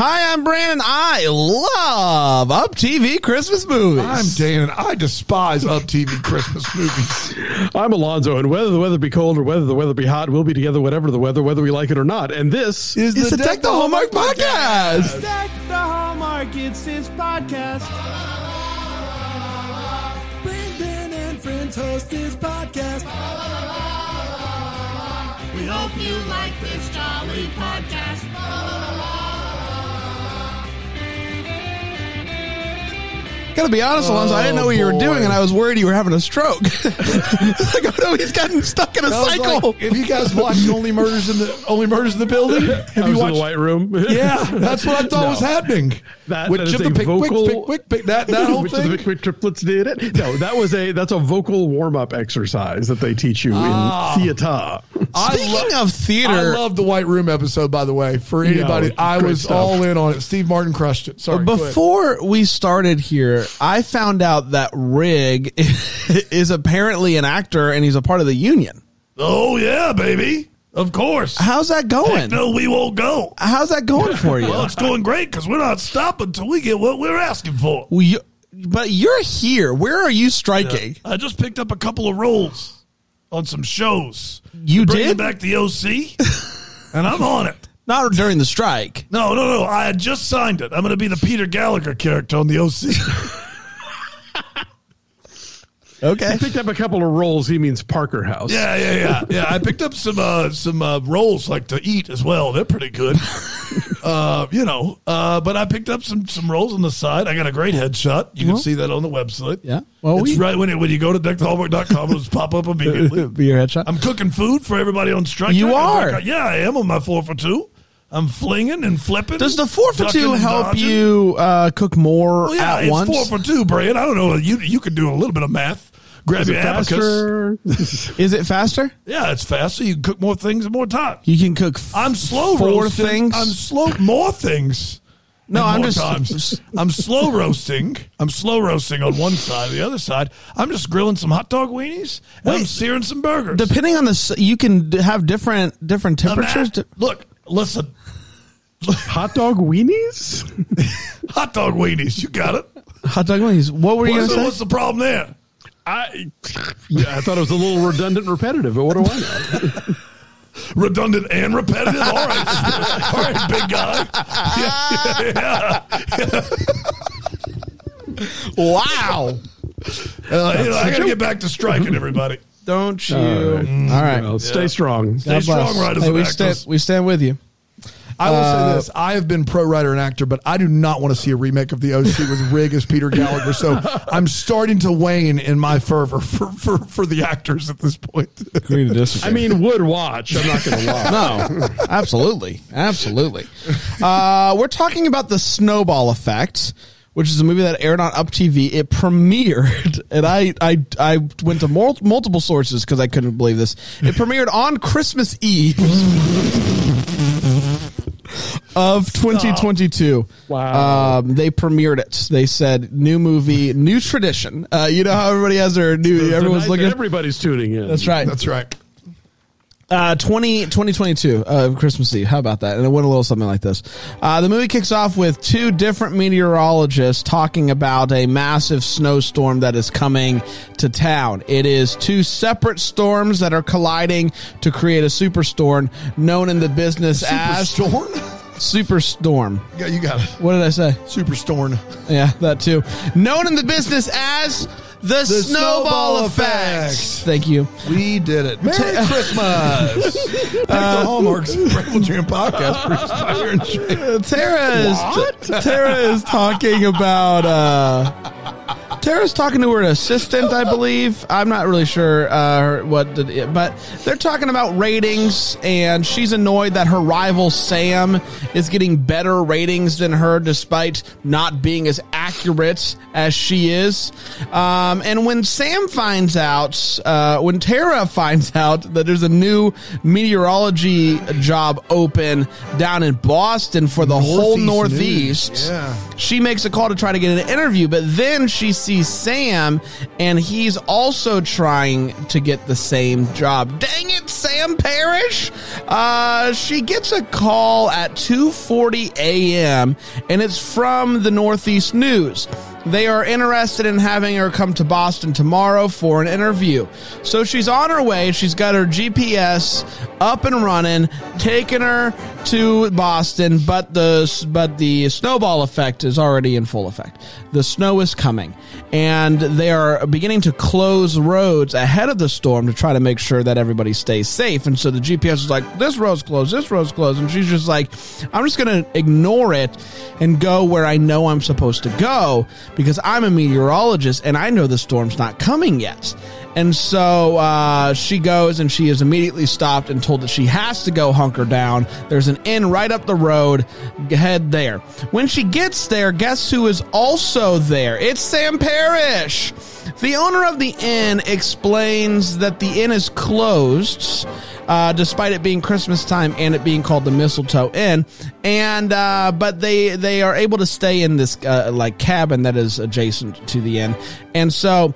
Hi, I'm Brandon. I love Up TV Christmas movies. I'm Dan, and I despise Up TV Christmas movies. I'm Alonso, and whether the weather be cold or whether the weather be hot, we'll be together whatever the weather, whether we like it or not. And this Is it's the Deck the Hallmark podcast. Deck the Hallmark, it's his podcast. Brandon and friends host his podcast. We hope you like this jolly podcast. Gotta be honest, Alonso, I didn't know what you were oh, boy. doing, and I was worried you were having a stroke. like, oh no, he's gotten stuck in a I was cycle. like, have you guys watched Only Murders in the Only Murders in the Building? Have I was you in watched? the white room. Yeah, that's what I thought No. was happening. That- With that is a the Pick, quick, vocal- pick, quick, pick, that that whole Which of the thing. Quick triplets did it? No, that was a that's a vocal warm up exercise that they teach you Ah. in theater. I Speaking lo- of theater, I love the White Room episode, by the way. For anybody, I was stuff. all in on it. Steve Martin crushed it. Sorry. Before we started here, I found out that Rig is apparently an actor and he's a part of the union. Oh yeah, baby. Of course. How's that going? No, we won't go. How's that going for you? Well, it's going great because we're not stopping until we get what we're asking for. Well, you- but you're here. Where are you striking? I just picked up a couple of roles on some shows. You Bringing did? back the OC, and I'm on it. Not during the strike. No, no, no. I had just signed it. I'm going to be the Peter Gallagher character on the OC. Okay. I picked up a couple of rolls. He means Parker House. yeah, yeah, yeah, yeah. I picked up some uh, some uh, rolls like to eat as well. They're pretty good. uh, you know, uh, but I picked up some some rolls on the side. I got a great headshot. You Well- can see that on the website. Yeah. Well, it's we- right when it, when you go to deckthehallmark.com, it'll just pop up immediately. Be your headshot. I'm cooking food for everybody on strike. You I- are? Yeah, I am on my four for two. I'm flinging and flipping. Does the four for two help dodging. you uh, cook more Well, yeah, at it's once? four for two, Brian. I don't know. You you could do a little bit of math. Grab Is your abacus. faster? Is it faster? Yeah, it's faster. You can cook more things in more time. You can cook. f- I'm slow four roasting. things. I'm slow more things. No, I'm just- times. I'm slow roasting. I'm slow roasting on one side. The other side, I'm just grilling some hot dog weenies and I'm searing some burgers. depending on the, you can have different different temperatures. at- look, listen, Hot dog weenies? hot dog weenies. You got it. Hot dog weenies. What were you going to say? what's the problem there? I yeah, I thought it was a little redundant and repetitive, but what do I know? Redundant and repetitive. All right, all right, big guy. Yeah, yeah, Wow! Uh, you know, I got to get back to striking, everybody. Don't you? All right. All right. Well, stay strong. Stay God bless. strong, riders Hey, and we actors. stand. We stand with you. I will Uh, say this: I have been pro writer and actor, but I do not want to see a remake of the OC with Rig as Peter Gallagher. So I'm starting to wane in my fervor for for, for the actors at this point. Agree to disagree. I mean, would watch. I'm not going to lie. no, absolutely, absolutely. Uh, we're talking about the Snowball Effect, which is a movie that aired on Up TV. It premiered, and I I I went to mul- multiple sources because I couldn't believe this. It premiered on Christmas Eve. Of 2022. Wow. Um, they premiered it. They said, new movie, new tradition. Uh, you know how everybody has their new, everyone's looking. Everybody's tuning in. That's right. That's right. Uh, 20, 2022, uh, Christmas Eve. How about that? And it went a little something like this. Uh, the movie kicks off with two different meteorologists talking about a massive snowstorm that is coming to town. It is two separate storms that are colliding to create a superstorm known in the business as Superstorm. Superstorm. Yeah, you got it. What did I say? Superstorm. Yeah, that too. Known in the business as the, snowball, snowball effect. effect. Thank you. We did it. Merry Christmas. Thank the Hallmarks Bramble Jam podcast produced by Aaron Tara is Tara is talking about uh Tara's talking to her assistant, I believe. I'm not really sure uh, what, the, but they're talking about ratings, and she's annoyed that her rival Sam is getting better ratings than her, despite not being as accurate as she is. Um, and when Sam finds out, uh, when Tara finds out that there's a new meteorology job open down in Boston for the whole Northeast Northeast, Yeah. she makes a call to try to get an interview, but then she sees sees Sam, and he's also trying to get the same job. Dang it, Sam Parrish! Uh, she gets a call at 2:40 a.m. and it's from the Northeast News. They are interested in having her come to Boston tomorrow for an interview. So she's on her way. She's got her GPS up and running, taking her to Boston, but the but the snowball effect is already in full effect. The snow is coming, and they are beginning to close roads ahead of the storm to try to make sure that everybody stays safe. And so the GPS is like, "This road's closed. This road's closed," and she's just like, "I'm just going to ignore it and go where I know I'm supposed to go because I'm a meteorologist and I know the storm's not coming yet." And so uh, she goes and she is immediately stopped and told that she has to go hunker down. There's an inn right up the road. Head there. When she gets there, guess who is also there? It's Sam Parrish. The owner of the inn explains that the inn is closed. Uh, despite it being Christmas time and it being called the Mistletoe Inn, and uh, but they they are able to stay in this uh, like cabin that is adjacent to the inn, and so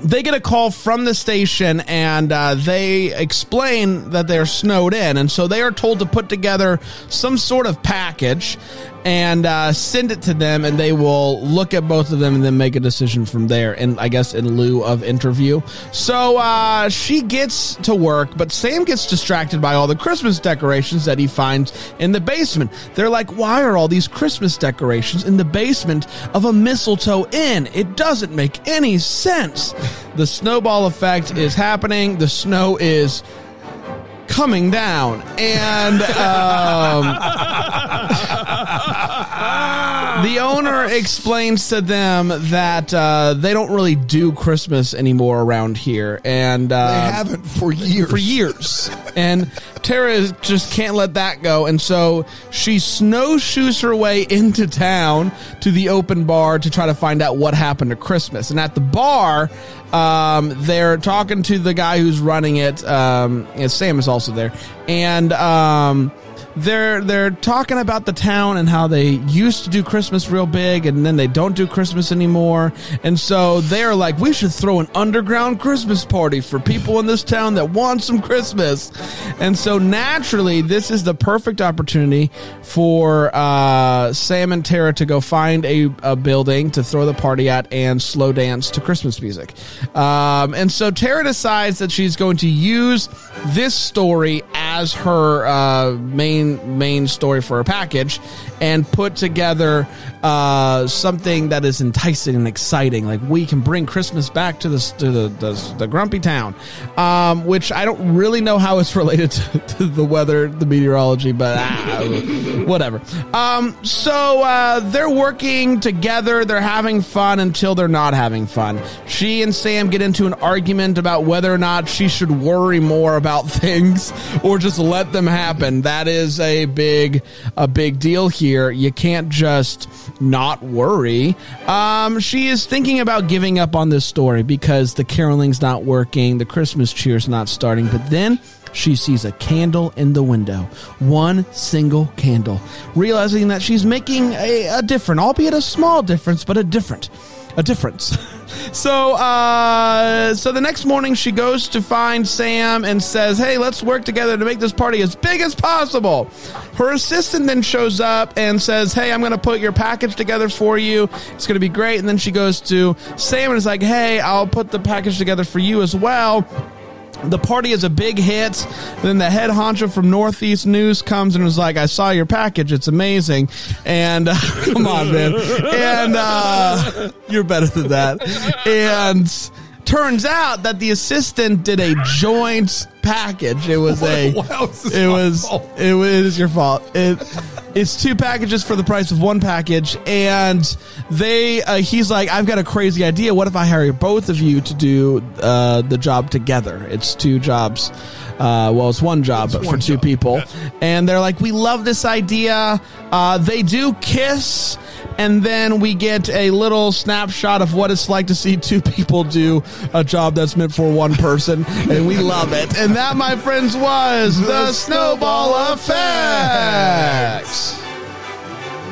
they get a call from the station and uh, they explain that they're snowed in. And so they are told to put together some sort of package and uh, send it to them, and they will look at both of them and then make a decision from there. And I guess in lieu of interview. So uh, she gets to work, but Sam gets distracted by all the Christmas decorations that he finds in the basement. They're like, why are all these Christmas decorations in the basement of a mistletoe inn? It doesn't make any sense. The snowball effect is happening. The snow is coming down and um, the owner explains to them that uh, they don't really do christmas anymore around here and uh, They haven't for years. for years. And Tara just can't let that go. And so she snowshoes her way into town to the open bar to try to find out what happened to Christmas. And at the bar, um, they're talking to the guy who's running it. Um, and Sam is also there. And, um, they're they're talking about the town and how they used to do Christmas real big and then they don't do Christmas anymore. And so they're like, we should throw an underground Christmas party for people in this town that want some Christmas. And so naturally, this is the perfect opportunity for uh, Sam and Tara to go find a, a building to throw the party at and slow dance to Christmas music. Um, and so Tara decides that she's going to use this story as her uh, main main story for her package and put together uh, something that is enticing and exciting. Like we can bring Christmas back to the to the, the, the grumpy town, um, which I don't really know how it's related to, to the weather, the meteorology, but ah, whatever. Um, so uh, they're working together. They're having fun until they're not having fun. She and Sam get into an argument about whether or not she should worry more about things or just let them happen. That is a big a big deal here. You can't just not worry. Um, she is thinking about giving up on this story because the caroling's not working, the Christmas cheer's not starting, but then she sees a candle in the window. One single candle. Realizing that she's making a, a different, albeit a small difference, but a different, a difference. So, uh, so the next morning she goes to find Sam and says, "Hey, let's work together to make this party as big as possible." Her assistant then shows up and says, "Hey, I'm going to put your package together for you. It's going to be great." And then she goes to Sam and is like, "Hey, I'll put the package together for you as well." The party is a big hit. Then the head honcho from Northeast News comes and was like, "I saw your package. It's amazing." And uh, come on, man. And uh, you're better than that. And turns out that the assistant did a joint package. It was a. Wow, is it was. fault? It was your fault. It. It's two packages for the price of one package, and they. Uh, he's like, I've got a crazy idea. What if I hire both of you to do uh, the job together? It's two jobs. Uh, well, it's one job, but for one two job, people. And they're like, we love this idea. Uh, they do kiss, and then we get a little snapshot of what it's like to see two people do a job that's meant for one person, and we love it. And that, my friends, was the, snowball effect.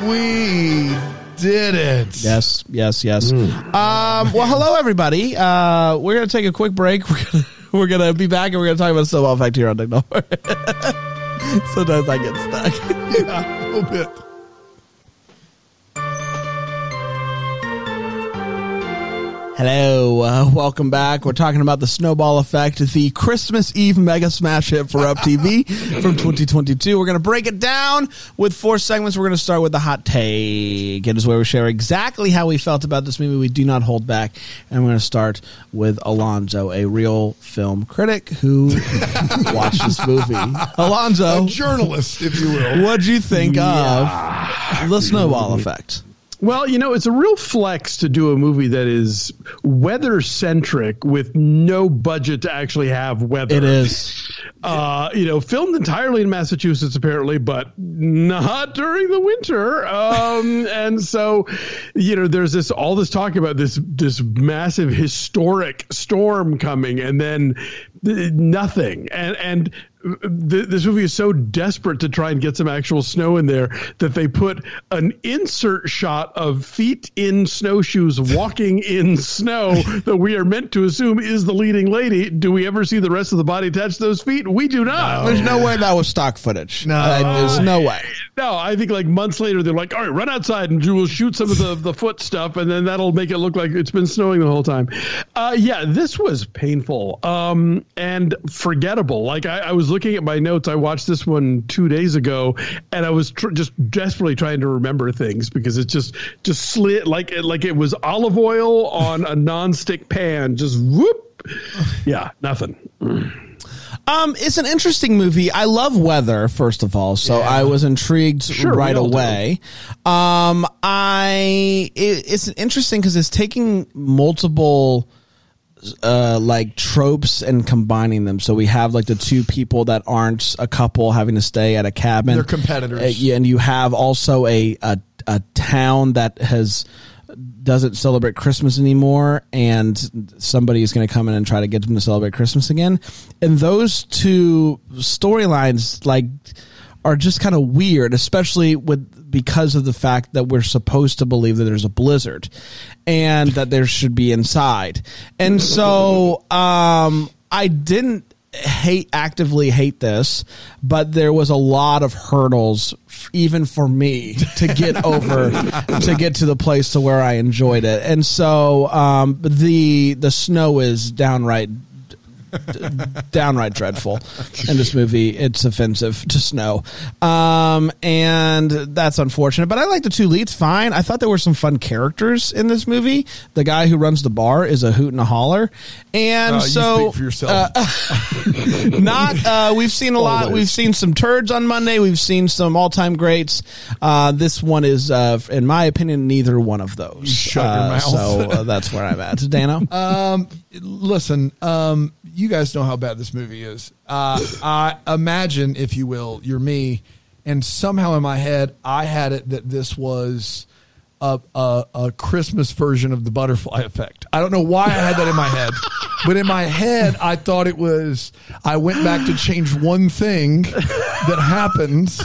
We did it. Yes, yes, yes. Um, well, hello everybody. Uh, we're gonna take a quick break. We're gonna be back and we're gonna talk about snowball effect here on Number. Sometimes I get stuck. Yeah, a little bit. Hello, uh, welcome back. We're talking about the Snowball Effect, the Christmas Eve mega smash hit for Up TV from 2022. We're going to break it down with four segments. We're going to start with the hot take. It is where we share exactly how we felt about this movie. We do not hold back. And we're going to start with Alonso, a real film critic who watched this movie. Alonso, A journalist, if you will. what'd you think of the Snowball Effect? Well, you know, it's a real flex to do a movie that is weather centric with no budget to actually have weather. It is. Uh, you know, filmed entirely in Massachusetts, apparently, but not during the winter. Um, and so, you know, there's this all this talk about this this massive historic storm coming, and then nothing. And and th- this movie is so desperate to try and get some actual snow in there that they put an insert shot of feet in snowshoes walking in snow that we are meant to assume is the leading lady. Do we ever see the rest of the body attached to those feet? We do not. There's no way that was stock footage. No. Uh, there's no way. No, I think like months later they're like, all right, run outside and we'll shoot some of the, the foot stuff, and then that'll make it look like it's been snowing the whole time. Uh, yeah, this was painful um, and forgettable. Like I, I was looking at my notes. I watched this one two days ago, and I was tr- just desperately trying to remember things because it just just slid like it like it was olive oil on a nonstick pan. Just whoop. Yeah, nothing. Um, it's an interesting movie. I love weather, first of all, so I was intrigued Sure, right all do. away. Um, I it, it's interesting because it's taking multiple uh like tropes and combining them. So we have like the two people that aren't a couple having to stay at a cabin. They're competitors. Uh, yeah, and you have also a a, a town that has doesn't celebrate Christmas anymore, and somebody is going to come in and try to get them to celebrate Christmas again. And those two storylines, like, are just kind of weird, especially with because of the fact that we're supposed to believe that there's a blizzard and that there should be inside. And so, um, I didn't hate actively hate this, but there was a lot of hurdles even for me to get over to get to the place to where I enjoyed it. And so um the the snow is downright downright dreadful in this movie. It's offensive to snow. Um, and that's unfortunate, but I like the two leads fine. I thought there were some fun characters in this movie. The guy who runs the bar is a hoot and a holler. And Uh, you so for yourself. not uh, we've seen a lot we've seen some turds on monday we've seen some all-time greats uh, this one is uh, in my opinion neither one of those shut your Uh, mouth. so uh, that's where i'm at dano Um, listen, um, you guys know how bad this movie is. Uh, I imagine, if you will, you're me, and somehow in my head, I had it that this was a, a, a Christmas version of the butterfly effect. I don't know why I had that in my head, but in my head, I thought it was. I went back to change one thing that happened,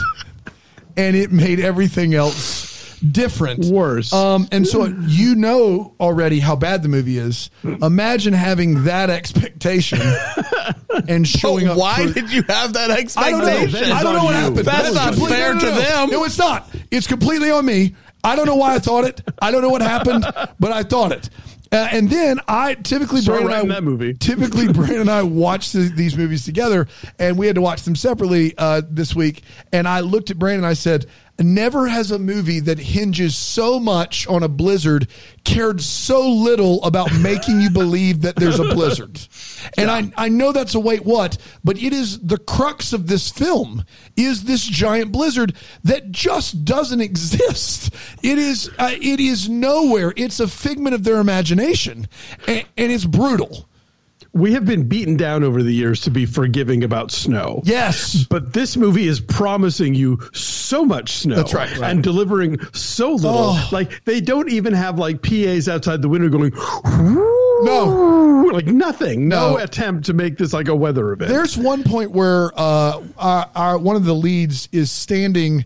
and it made everything else different Worse. um, and so you know already how bad the movie is. Imagine having that expectation and showing up. why for- did you have that I expectation don't know. I don't know what happened. That's That not fair no, no, to them. No, it's not. It's completely on me. I don't know why I thought it. I don't know what happened, but I thought it. Uh, and then I typically Start Brandon and I that movie. typically Brandon and I watch the, these movies together, and we had to watch them separately uh, this week. And I looked at Brandon and I said, "Never has a movie that hinges so much on a blizzard cared so little about making you believe that there's a blizzard." And I I know that's a wait what, but it is the crux of this film is this giant blizzard that just doesn't exist. It is uh, it is nowhere. It's a figment of their imagination, and, and it's brutal. We have been beaten down over the years to be forgiving about snow. Yes. But this movie is promising you so much snow. That's right. And delivering so little. Oh. Like they don't even have like PAs outside the window going No. like nothing. No, No. attempt to make this like a weather event. There's one point where uh, our, our one of the leads is standing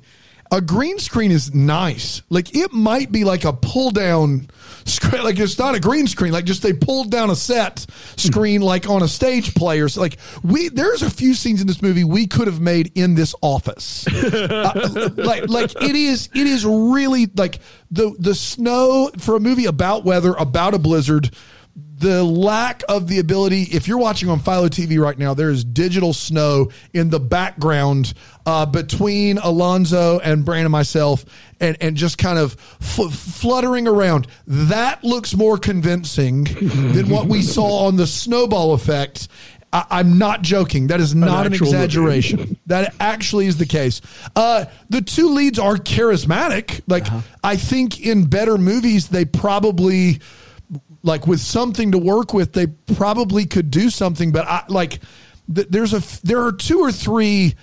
a green screen is nice. Like it might be like a pull down screen. Like it's not a green screen. Like just they pulled down a set screen like on a stage play or so. like we. There's a few scenes in this movie we could have made in this office. Uh, like like it is it is really like the the snow for a movie about weather about a blizzard the lack of the ability if you're watching on philo tv right now there is digital snow in the background uh, between alonso and brand and myself and, and just kind of f- fluttering around that looks more convincing than what we saw on the snowball effect I, I'm not joking. That is not an, movie. exaggeration. that actually is the case. Uh, the two leads are charismatic. Like I think in better movies, they probably like with something to work with, they probably could do something. But I like th- there's a there are two or three.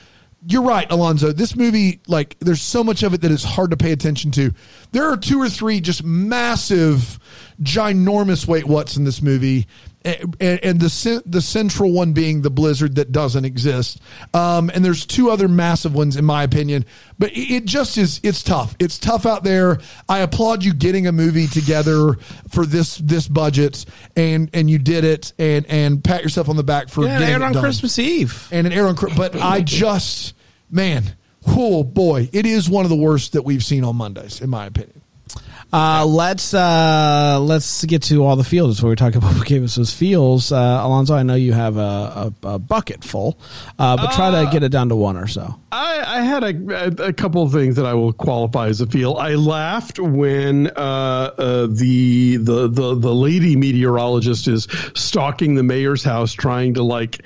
You're right, Alonso. This movie, like, there's so much of it that is hard to pay attention to. There are two or three just massive, ginormous wait what's in this movie, and, and the the central one being the blizzard that doesn't exist. Um, and there's two other massive ones in my opinion. But it just is. It's tough. It's tough out there. I applaud you getting a movie together for this this budget, and and you did it, and and pat yourself on the back for Yeah, it getting aired it on done. Christmas Eve. and an air on. But I just man, oh boy, it is one of the worst that we've seen on Mondays, in my opinion. Uh, let's uh, let's get to all the feels before we talk about what gave us those feels. Uh, Alonso, I know you have a, a, a bucket full, uh, but try to get it down to one or so. I, I had a, a, couple of things that I will qualify as a feel. I laughed when uh, uh, the, the the the lady meteorologist is stalking the mayor's house, trying to like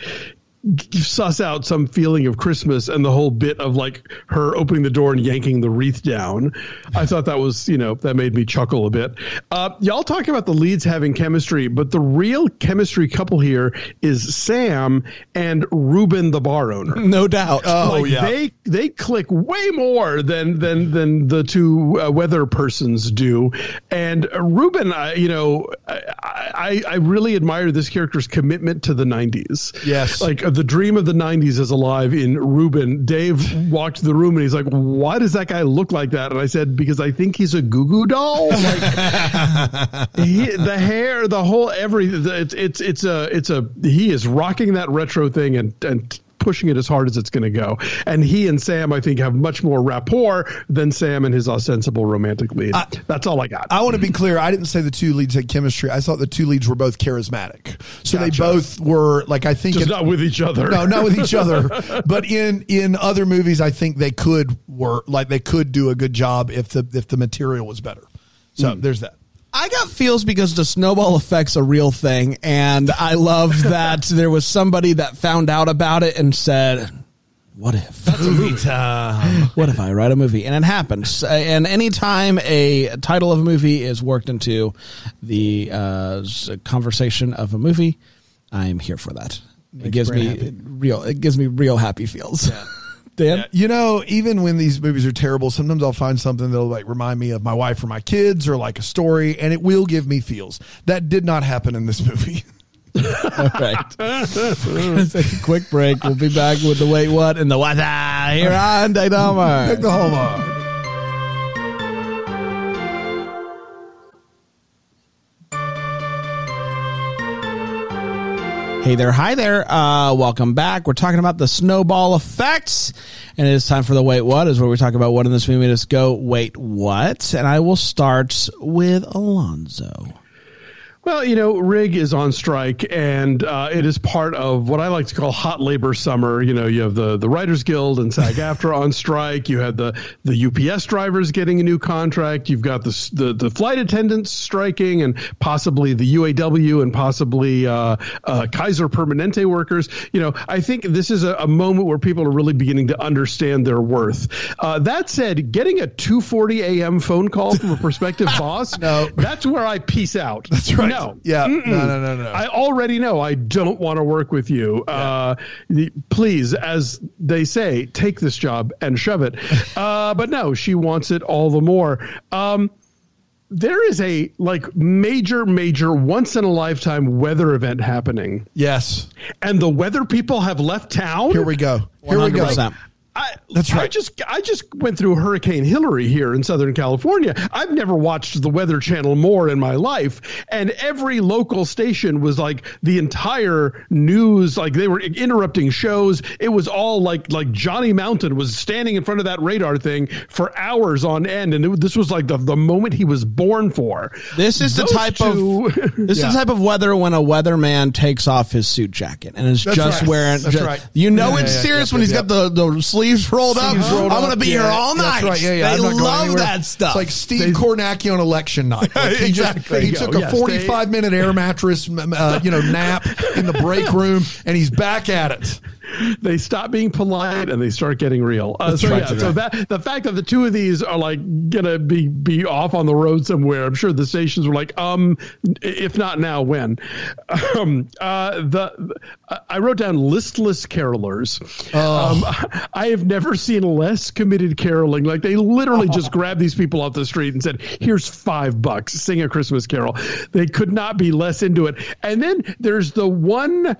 suss out some feeling of Christmas, and the whole bit of like her opening the door and yanking the wreath down. I thought that was you know that made me chuckle a bit. Uh, y'all talk about the leads having chemistry, but the real chemistry couple here is Sam and Ruben, the bar owner No doubt. Oh like they they click way more than than than the two uh, weather persons do and uh, ruben I, you know I, I really admire this character's commitment to the 90s Yes. like uh, the dream of the 90s is alive in ruben. Dave walked the room and he's like why does that guy look like that? And i said because i think he's a goo goo doll. Like he, the hair, the whole every it's it's it's a it's a he is rocking that retro thing and and pushing it as hard as it's going to go. And he and Sam, I think, have much more rapport than Sam and his ostensible romantic lead. That's all I got. I want to be clear. I didn't say the two leads had chemistry. I thought the two leads were both charismatic. So they both were like I think Just in- not with each other. no, not with each other. But in in other movies, I think they could work like they could do a good job if the if the material was better. So hmm. there's that. I got feels because the snowball effect's a real thing, and I love that there was somebody that found out about it and said, "What if? what if I write a movie?" And it happens. Uh, And anytime a title of a movie is worked into the uh, conversation of a movie, I'm here for that. it gives me real. It gives me real happy feels. Dan, You know, even when these movies are terrible, sometimes I'll find something that'll like remind me of my wife or my kids or like a story, and it will give me feels. That did not happen in this movie. All right. Take a quick break. We'll be back with the wait what and the what ah, here on Dynamite. Take the hallmark. Hey there, hi there. Uh, welcome back. We're talking about the snowball effects, and it is time for the wait what is where we talk about what in this movie. Just go wait what, and I will start with Alonso. Well, you know, Rig is on strike, and uh, it is part of what I like to call hot labor summer. You know, you have the the Writers Guild and SAG-AFTRA on strike. You had the the UPS drivers getting a new contract. You've got the the, the flight attendants striking, and possibly the UAW and possibly uh, uh, Kaiser Permanente workers. You know, I think this is a, a moment where people are really beginning to understand their worth. Uh, that said, getting a 2:40 a.m. phone call from a prospective boss, No. that's where I peace out. That's right. No. Yeah. No, no, no, no. I already know I don't want to work with you. Uh, the- please, as they say, take this job and shove it. Uh, but no, she wants it all the more. Um, there is a like major, major, once in a lifetime weather event happening, yes. and the weather people have left town. Here we go. Here we go. 100%. I, That's I just I just went through Hurricane Hilary here in Southern California. I've never watched the Weather Channel more in my life, and every local station was like the entire news. Like they were interrupting shows. It was all like like Johnny Mountain was standing in front of that radar thing for hours on end, and it, this was like the the moment he was born for. This is the type two- of this is the type of weather when a weatherman takes off his suit jacket and is That's just right. wearing. That's ju- right. You know Yeah, it's yeah, serious yeah, when he's yeah. got the, the sleeves rolled up. Sleeves rolled I'm gonna be yeah. here all night. That's right. Yeah, yeah. They love that stuff. It's like Steve Kornacki on election night. Like he Exactly. just he took go. a Yes, 45 minute air mattress, uh, you know, nap in the break room, and he's back at it. They stop being polite and they start getting real. Uh, so right, yeah, so right. that the fact that the two of these are like gonna be be off on the road somewhere, I'm sure the stations were like, um, if not now, when? Um, uh, the I wrote down listless carolers. Um, I have never seen less committed caroling. Like they literally just grabbed these people off the street and said, "Here's five bucks, sing a Christmas carol." They could not be less into it. And then there's the one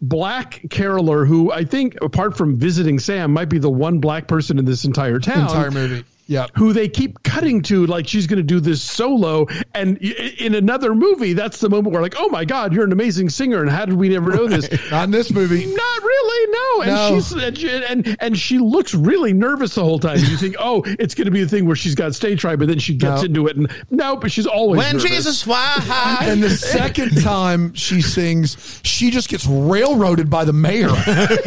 black caroler who I think, apart from visiting Sam, might be the one black person in this entire town. Entire movie. Yeah. Who they keep cutting to, like she's going to do this solo, and in another movie, that's the moment where, like, oh my God, you're an amazing singer, and how did we never know this? Not in this movie. Not really, no. And No. she's and, she- and and she looks really nervous the whole time. You think, oh, it's going to be the thing where she's got stage fright, but then she gets No. into it, and no, but she's always when nervous. Jesus fly And the second time she sings, she just gets railroaded by the mayor.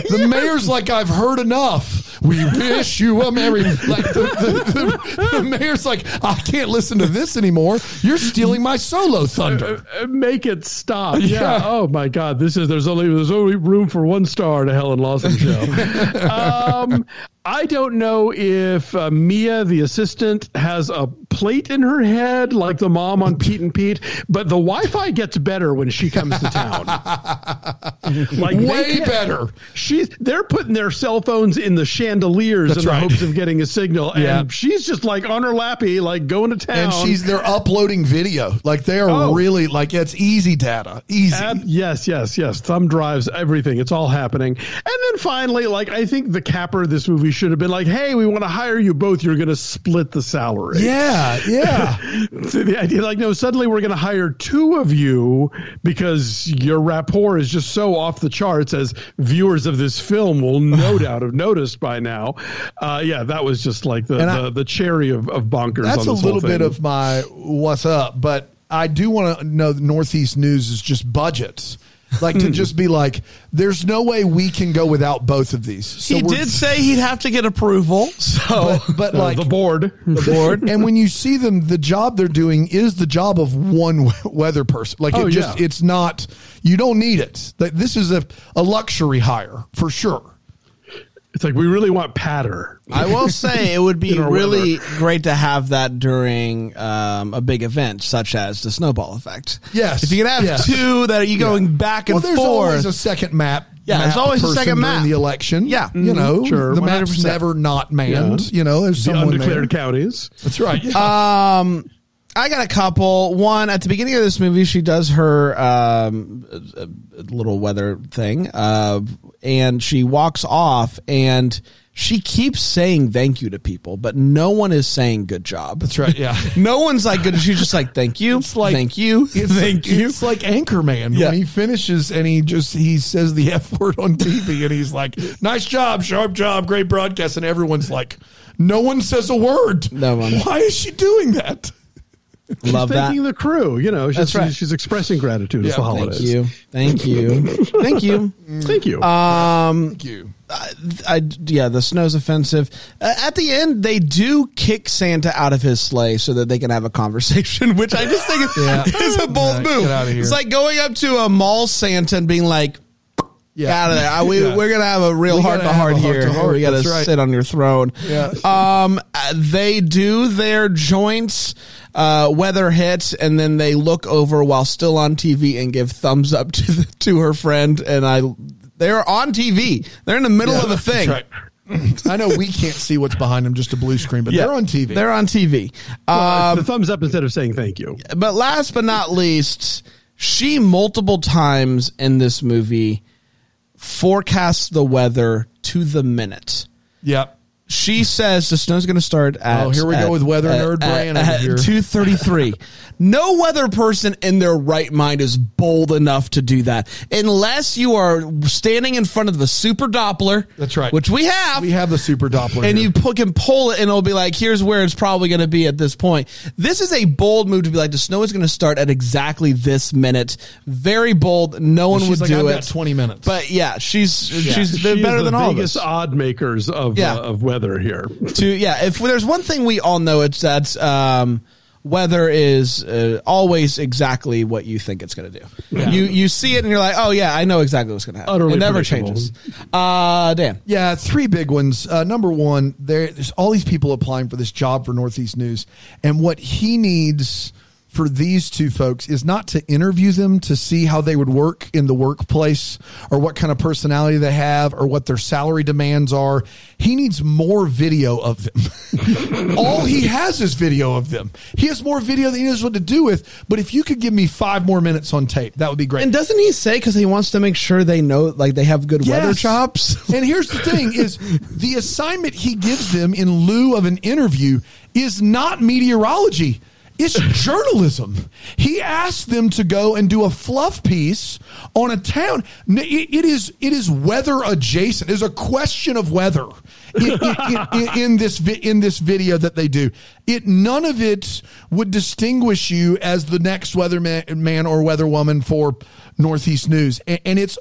The mayor's like, I've heard enough. We wish you a merry. Like the, the, the, the mayor's like, I can't listen to this anymore. You're stealing my solo thunder. Uh, make it stop. Yeah. Yeah. Oh my God. This is there's only there's only room for one star to Helen Lawson show. um, I don't know if uh, Mia, the assistant, has a plate in her head like the mom on Pete and Pete, but the Wi-Fi gets better when she comes to town. like Way better. She's they're putting their cell phones in the chandeliers That's in right. the hopes of getting a signal, Yeah. and she's just like on her lappy, like going to town. And she's they're uploading video. Like they are Oh. really like it's easy data. Easy. Ab- yes, yes, yes. Thumb drives, everything. It's all happening. And then finally, like I think the capper of this movie should have been like, "Hey, we want to hire you both. You're going to split the salary." yeah, yeah. So the idea, like, no, suddenly we're going to hire two of you because your rapport is just so off the charts, as viewers of this film will no doubt have noticed by now. Uh, yeah, that was just like the And I- the, the cherry of, of bonkers. That's a little bit of my what's up, but I do want to know the Northeast News is just budgets. Like to just be like, there's no way we can go without both of these. So he did say he'd have to get approval. So but, but Uh, like the board. the board. and when you see them, the job they're doing is the job of one weather person. Like Oh, it just, yeah. it's not. You don't need it. Like, This is a a luxury hire for sure. It's like we really want patter. I will say it would be really great to have that during um, a big event such as the snowball effect. Yes, If you can have yes. two that are you going back and well, there's forth. always a second map. Yeah, there's always a second map in the election. Yeah. you know, Sure, the map's 100%. never not manned. Yeah. You know, there's The someone undeclared there. counties. That's right. Yeah. Um, I got a couple. One at the beginning of this movie, she does her um, little weather thing, uh, and she walks off, and she keeps saying thank you to people, but no one is saying good job. That's right. Yeah. No one's like good. She's just like thank you, it's like- thank you, It's, thank you. It's like Anchorman Yeah. when he finishes and he just he says the f word on TV and he's like, "Nice job, sharp job, great broadcast," and everyone's like, "No one says a word. No one. Why is she doing that?" Love that. thanking the crew. You know, she's, That's right. she's expressing gratitude. Yeah, it's the thank Thank holidays. you, thank you, thank you. Thank you. Um, Thank you. I, yeah, the snow's offensive. Uh, at the end, they do kick Santa out of his sleigh so that they can have a conversation, which I just think is, Yeah. is a bold Yeah, move. get outta here. It's like going up to a mall Santa and being like, Yeah. out of there. I- We, Yeah. We're going to have a real We heart gotta to heart here. We got to right. sit on your throne. Yeah. Um, uh, they do their joints, uh, weather hits, and then they look over while still on TV and give thumbs up to the, to her friend. And I, they're on TV. They're in the middle of a That's thing. right. I know we can't see what's behind them, just a blue screen, but Yeah. they're on TV. They're on TV. Uh, Um, the thumbs up instead of saying thank you. but last but not least, she multiple times in this movie forecasts the weather to the minute. Yep. She says the snow's going to start at. Oh, here we go with weather at- nerd Brian at- at here. 233. no weather person in their right mind is bold enough to do that unless you are standing in front of the super Doppler. That's right. Which we have. We have the super Doppler. and here. you can pull it and it'll be like, here's where it's probably going to be at this point. This is a bold move to be like, the snow is going to start at exactly this minute. Very bold. No one would like, do "I've it. got 20 minutes." But yeah, she's she's She better the than all of biggest us. odd makers of Yeah. uh, of weather here. to yeah if there's one thing we all know it's that um weather is uh, always exactly what you think it's going to do you you see it and you're like oh yeah i know exactly what's going to happen. Utterly it never changes. Uh dan. Yeah, three big ones. Uh, number one, there, there's all these people applying for this job for Northeast News, and what he needs for these two folks is not to interview them to see how they would work in the workplace or what kind of personality they have or what their salary demands are. He needs more video of them. all he has is video of them. He has more video than he knows what to do with. But if you could give me five more minutes on tape, that would be great. and doesn't he say because he wants to make sure they know like they have good weather chops and here's the thing is the assignment he gives them in lieu of an interview is not meteorology. It's journalism. He asked them to go and do a fluff piece on a town. It it is it is weather adjacent. There's a question of weather in, in- in- in this in this video that they do. It none of it would distinguish you as the next weatherman man or weatherwoman for Northeast News, and, and it's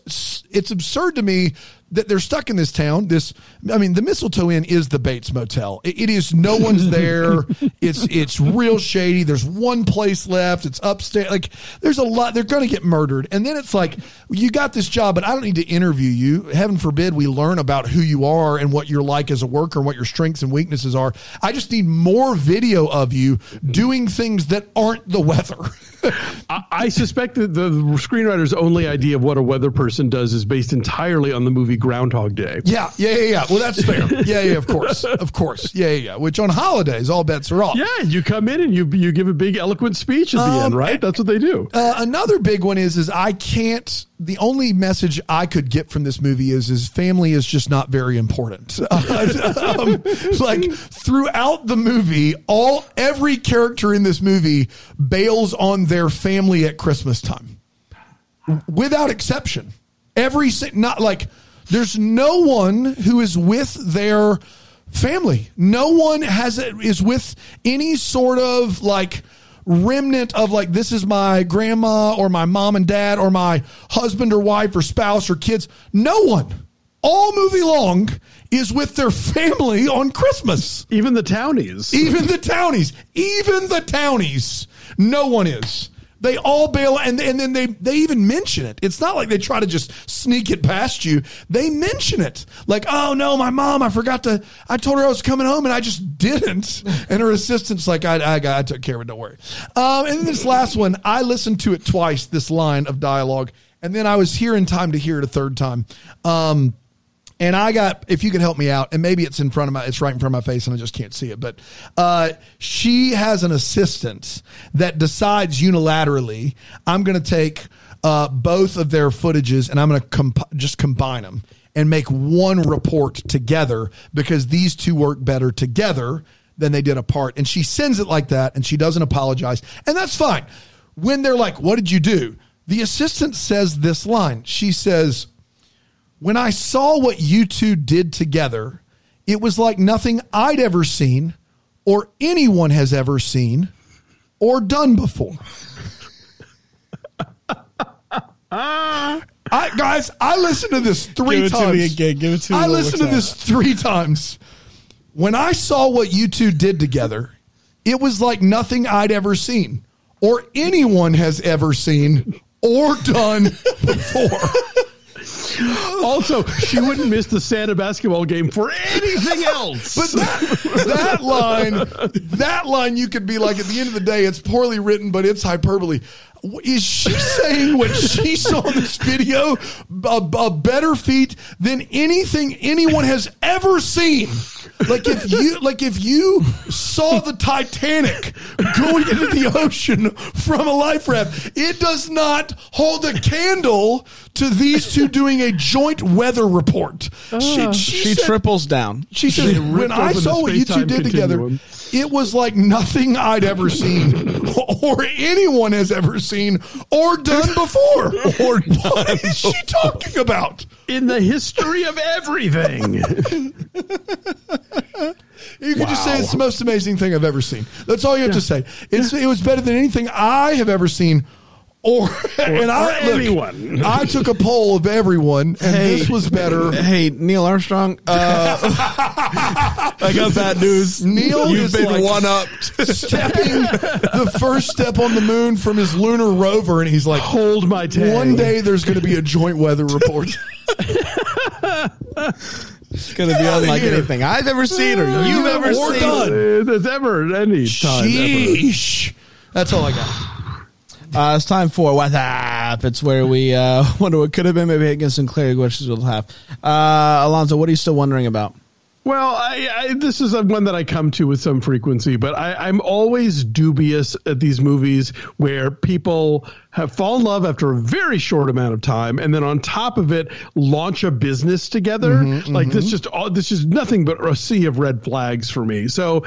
it's absurd to me that they're stuck in this town. This, I mean, the Mistletoe Inn is the Bates Motel. It- it is no one's there. it's it's real shady. There's one place left. It's upstairs. Like there's a lot. They're going to get murdered, and then it's like you got this job, but I don't need to interview you. Heaven forbid we learn about who you are and what you're like as a worker and what your strengths and weaknesses are. I just need more video of you doing things that aren't the weather. I, I suspect that the screenwriter's only idea of what a weather person does is based entirely on the movie Groundhog Day. Yeah, yeah, yeah, yeah. Well, that's fair. Yeah, yeah, of course, of course. Yeah, yeah, yeah. Which on holidays, all bets are off. Yeah, you come in and you you give a big eloquent speech at the Um, end, right? That's what they do. Uh, another big one is is I can't. The only message I could get from this movie is is family is just not very important. Um, like throughout the movie, all every character in this movie bails on their family at Christmas time, without exception. Every not like there's no one who is with their family. No one has is with any sort of like remnant of like this is my grandma or my mom and dad or my husband or wife or spouse or kids. No one. All movie long is with their family on Christmas. Even the townies. Even the townies, even the townies, no one is. They all bail, and and then they they even mention it. It's not like they try to just sneak it past you. They mention it, like, "Oh no, my mom, I forgot to. I told her I was coming home, and I just didn't." And her assistant's like, "I I, I took care of it. Don't worry." Um, and then this last one, I listened to it twice. This line of dialogue, and then I was here in time to hear it a third time. Um, and I got, if you could help me out, and maybe it's in front of my, it's right in front of my face and I just can't see it, but uh, she has an assistant that decides unilaterally, I'm going to take uh, both of their footages and I'm going to comp- just combine them and make one report together because these two work better together than they did apart. And she sends it like that and she doesn't apologize. And that's fine. When they're like, What did you do? The assistant says this line. She says, when I saw what you two did together, it was like nothing I'd ever seen or anyone has ever seen or done before. I, guys, I listened to this three Give it to me again. Give it to me I listened to time. this three times. When I saw what you two did together, it was like nothing I'd ever seen or anyone has ever seen or done before. Also, she wouldn't miss the Santa basketball game for anything else. But that, that line, that line, you could be like, at the end of the day, it's poorly written, but it's hyperbole. Is she saying what she saw in this video a, a better feat than anything anyone has ever seen? Like if you like if you saw the Titanic going into the ocean from a life raft, it does not hold a candle to these two doing a joint weather report. she oh. She said- triples down. she said, She when I saw what you two space-time did together, continuum. It was like nothing I'd ever seen or anyone has ever seen or done before. Or what is she talking about? In the history of everything. You can just say it's the most amazing thing I've ever seen. That's all you have to say. It's it was better than anything I have ever seen. Or, and I or look, anyone. I took a poll of everyone, and Hey. this was better. Hey, Neil Armstrong. Uh, I got bad news. Neil You've is been like- one up. Stepping the first step on the moon from his lunar rover, and he's like, Hold my tag. One day there's going to be a joint weather report. It's going to be unlike here. anything I've ever seen or you've Or ever seen. done. That's ever any time ever. Sheesh. That's all I got. Uh, it's time for What's Up. It's where we uh, wonder what could have been. Maybe against some clear questions we'll have. Uh, Alonso, what are you still wondering about? Well, I, I, this is one that I come to with some frequency, but I, I'm always dubious at these movies where people have fall in love after a very short amount of time, and then on top of it, launch a business together. like this, just all this is nothing but a sea of red flags for me. So,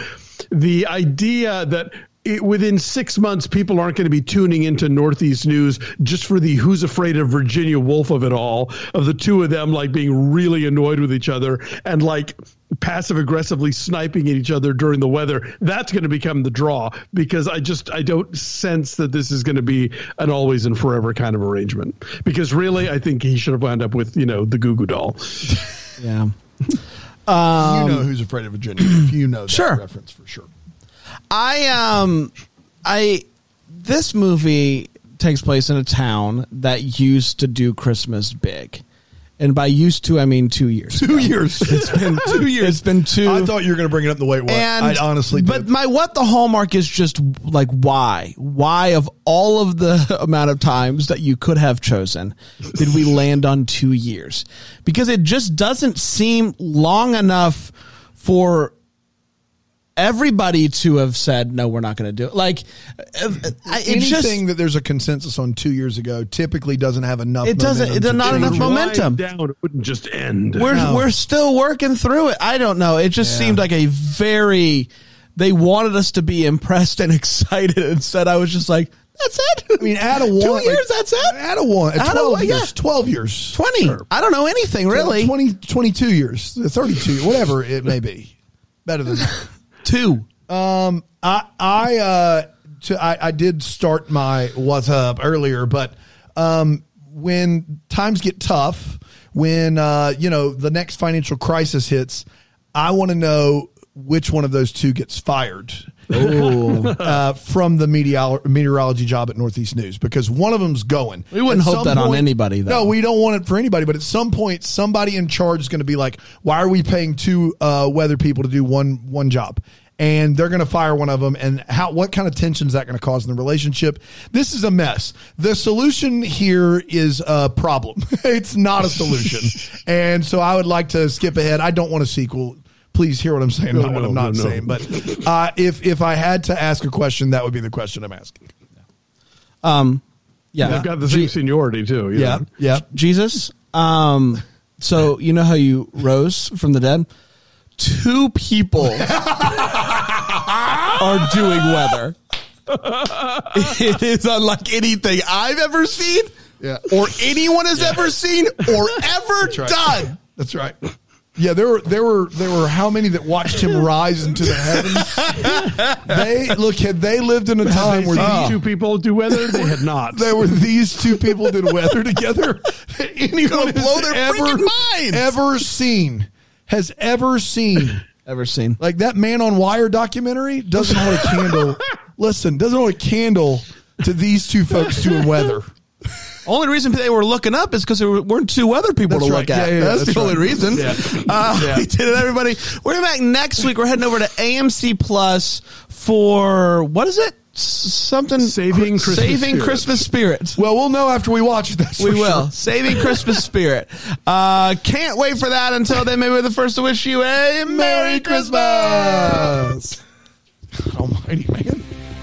the idea that it, within six months, people aren't going to be tuning into Northeast News just for the "Who's Afraid of Virginia Woolf" of it all, of the two of them like being really annoyed with each other and like passive aggressively sniping at each other during the weather. That's going to become the draw because I just I don't sense that this is going to be an always and forever kind of arrangement. Because really, I think he should have wound up with you know the Goo Goo Doll. Yeah. you know um, who's afraid of Virginia. If you know that Sure. reference for sure. I um I this movie takes place in a town that used to do Christmas big. And by used to I mean 2 years. Two years. It's been 2 years. It's been 2 I thought you were going to bring it up the way it was. and I honestly but did. my what the hallmark is just like why why of all of the amount of times that you could have chosen did we land on two years because it just doesn't seem long enough for everybody to have said no we're not going to do it like uh, uh, it Anything just that there's a consensus on two years ago typically doesn't have enough. Momentum. It doesn't- momentum it does to not enough momentum. Down, it wouldn't just end. we're No. we're still working through it. I don't know. It just seemed like a very they wanted us to be impressed and excited. Instead, I was just like, "That's it." I mean, add a one. Two like, years. that's it. Add a one. Add a Twelve one, yeah. years. Twelve years. Twenty. I don't know anything really. 20, 22 years. Thirty-two. Whatever it may be. Better than that. Two. Um, I I uh, to, I, I did start my what's up earlier, but um, when times get tough, when uh, you know the next financial crisis hits, I want to know which one of those two gets fired. Uh, from the meteor- meteorology job at Northeast News because one of them's going. We wouldn't hope that on anybody, though. No, we don't want it for anybody. But at some point, somebody in charge is going to be like, "Why are we paying two uh, weather people to do one one job?" And they're going to fire one of them. And how? What kind of tension is that going to cause in the relationship? This is a mess. The solution here is a problem. it's not a solution. and so I would like to skip ahead. I don't want a sequel. Please hear what I'm saying, No, not what I'm not no, no. saying. But uh, if if I had to ask a question, that would be the question I'm asking. Um. Yeah. They've got the same Je- seniority too. you Yeah, know? yeah. Jesus. Um. So you know how you rose from the dead? Two people are doing weather. It is unlike anything I've ever seen, Yeah. or anyone has ever seen, or ever right. done. That's right. Yeah, there were there were there were how many that watched him rise into the heavens? they look had they lived in a time where These these, two people do weather. They had not. there were these two people did weather together. that Anyone Gonna blow has their ever freaking minds. ever seen has ever seen Ever seen? like that Man on Wire documentary doesn't hold a candle. Listen, doesn't hold a candle to these two folks doing weather. Only reason they were looking up is because there weren't two other people That's to right. look at. Yeah, yeah, that's, that's the only reason. Yeah. Uh. We did it, everybody. We're back next week. We're heading over to AMC Plus for what is it? something Saving Christmas saving spirit. Christmas spirit. Well, we'll know after we watch. That's We will. sure. Saving Christmas spirit. Uh, can't wait for that until then. Maybe we're the first to wish you a Merry Christmas. Almighty man.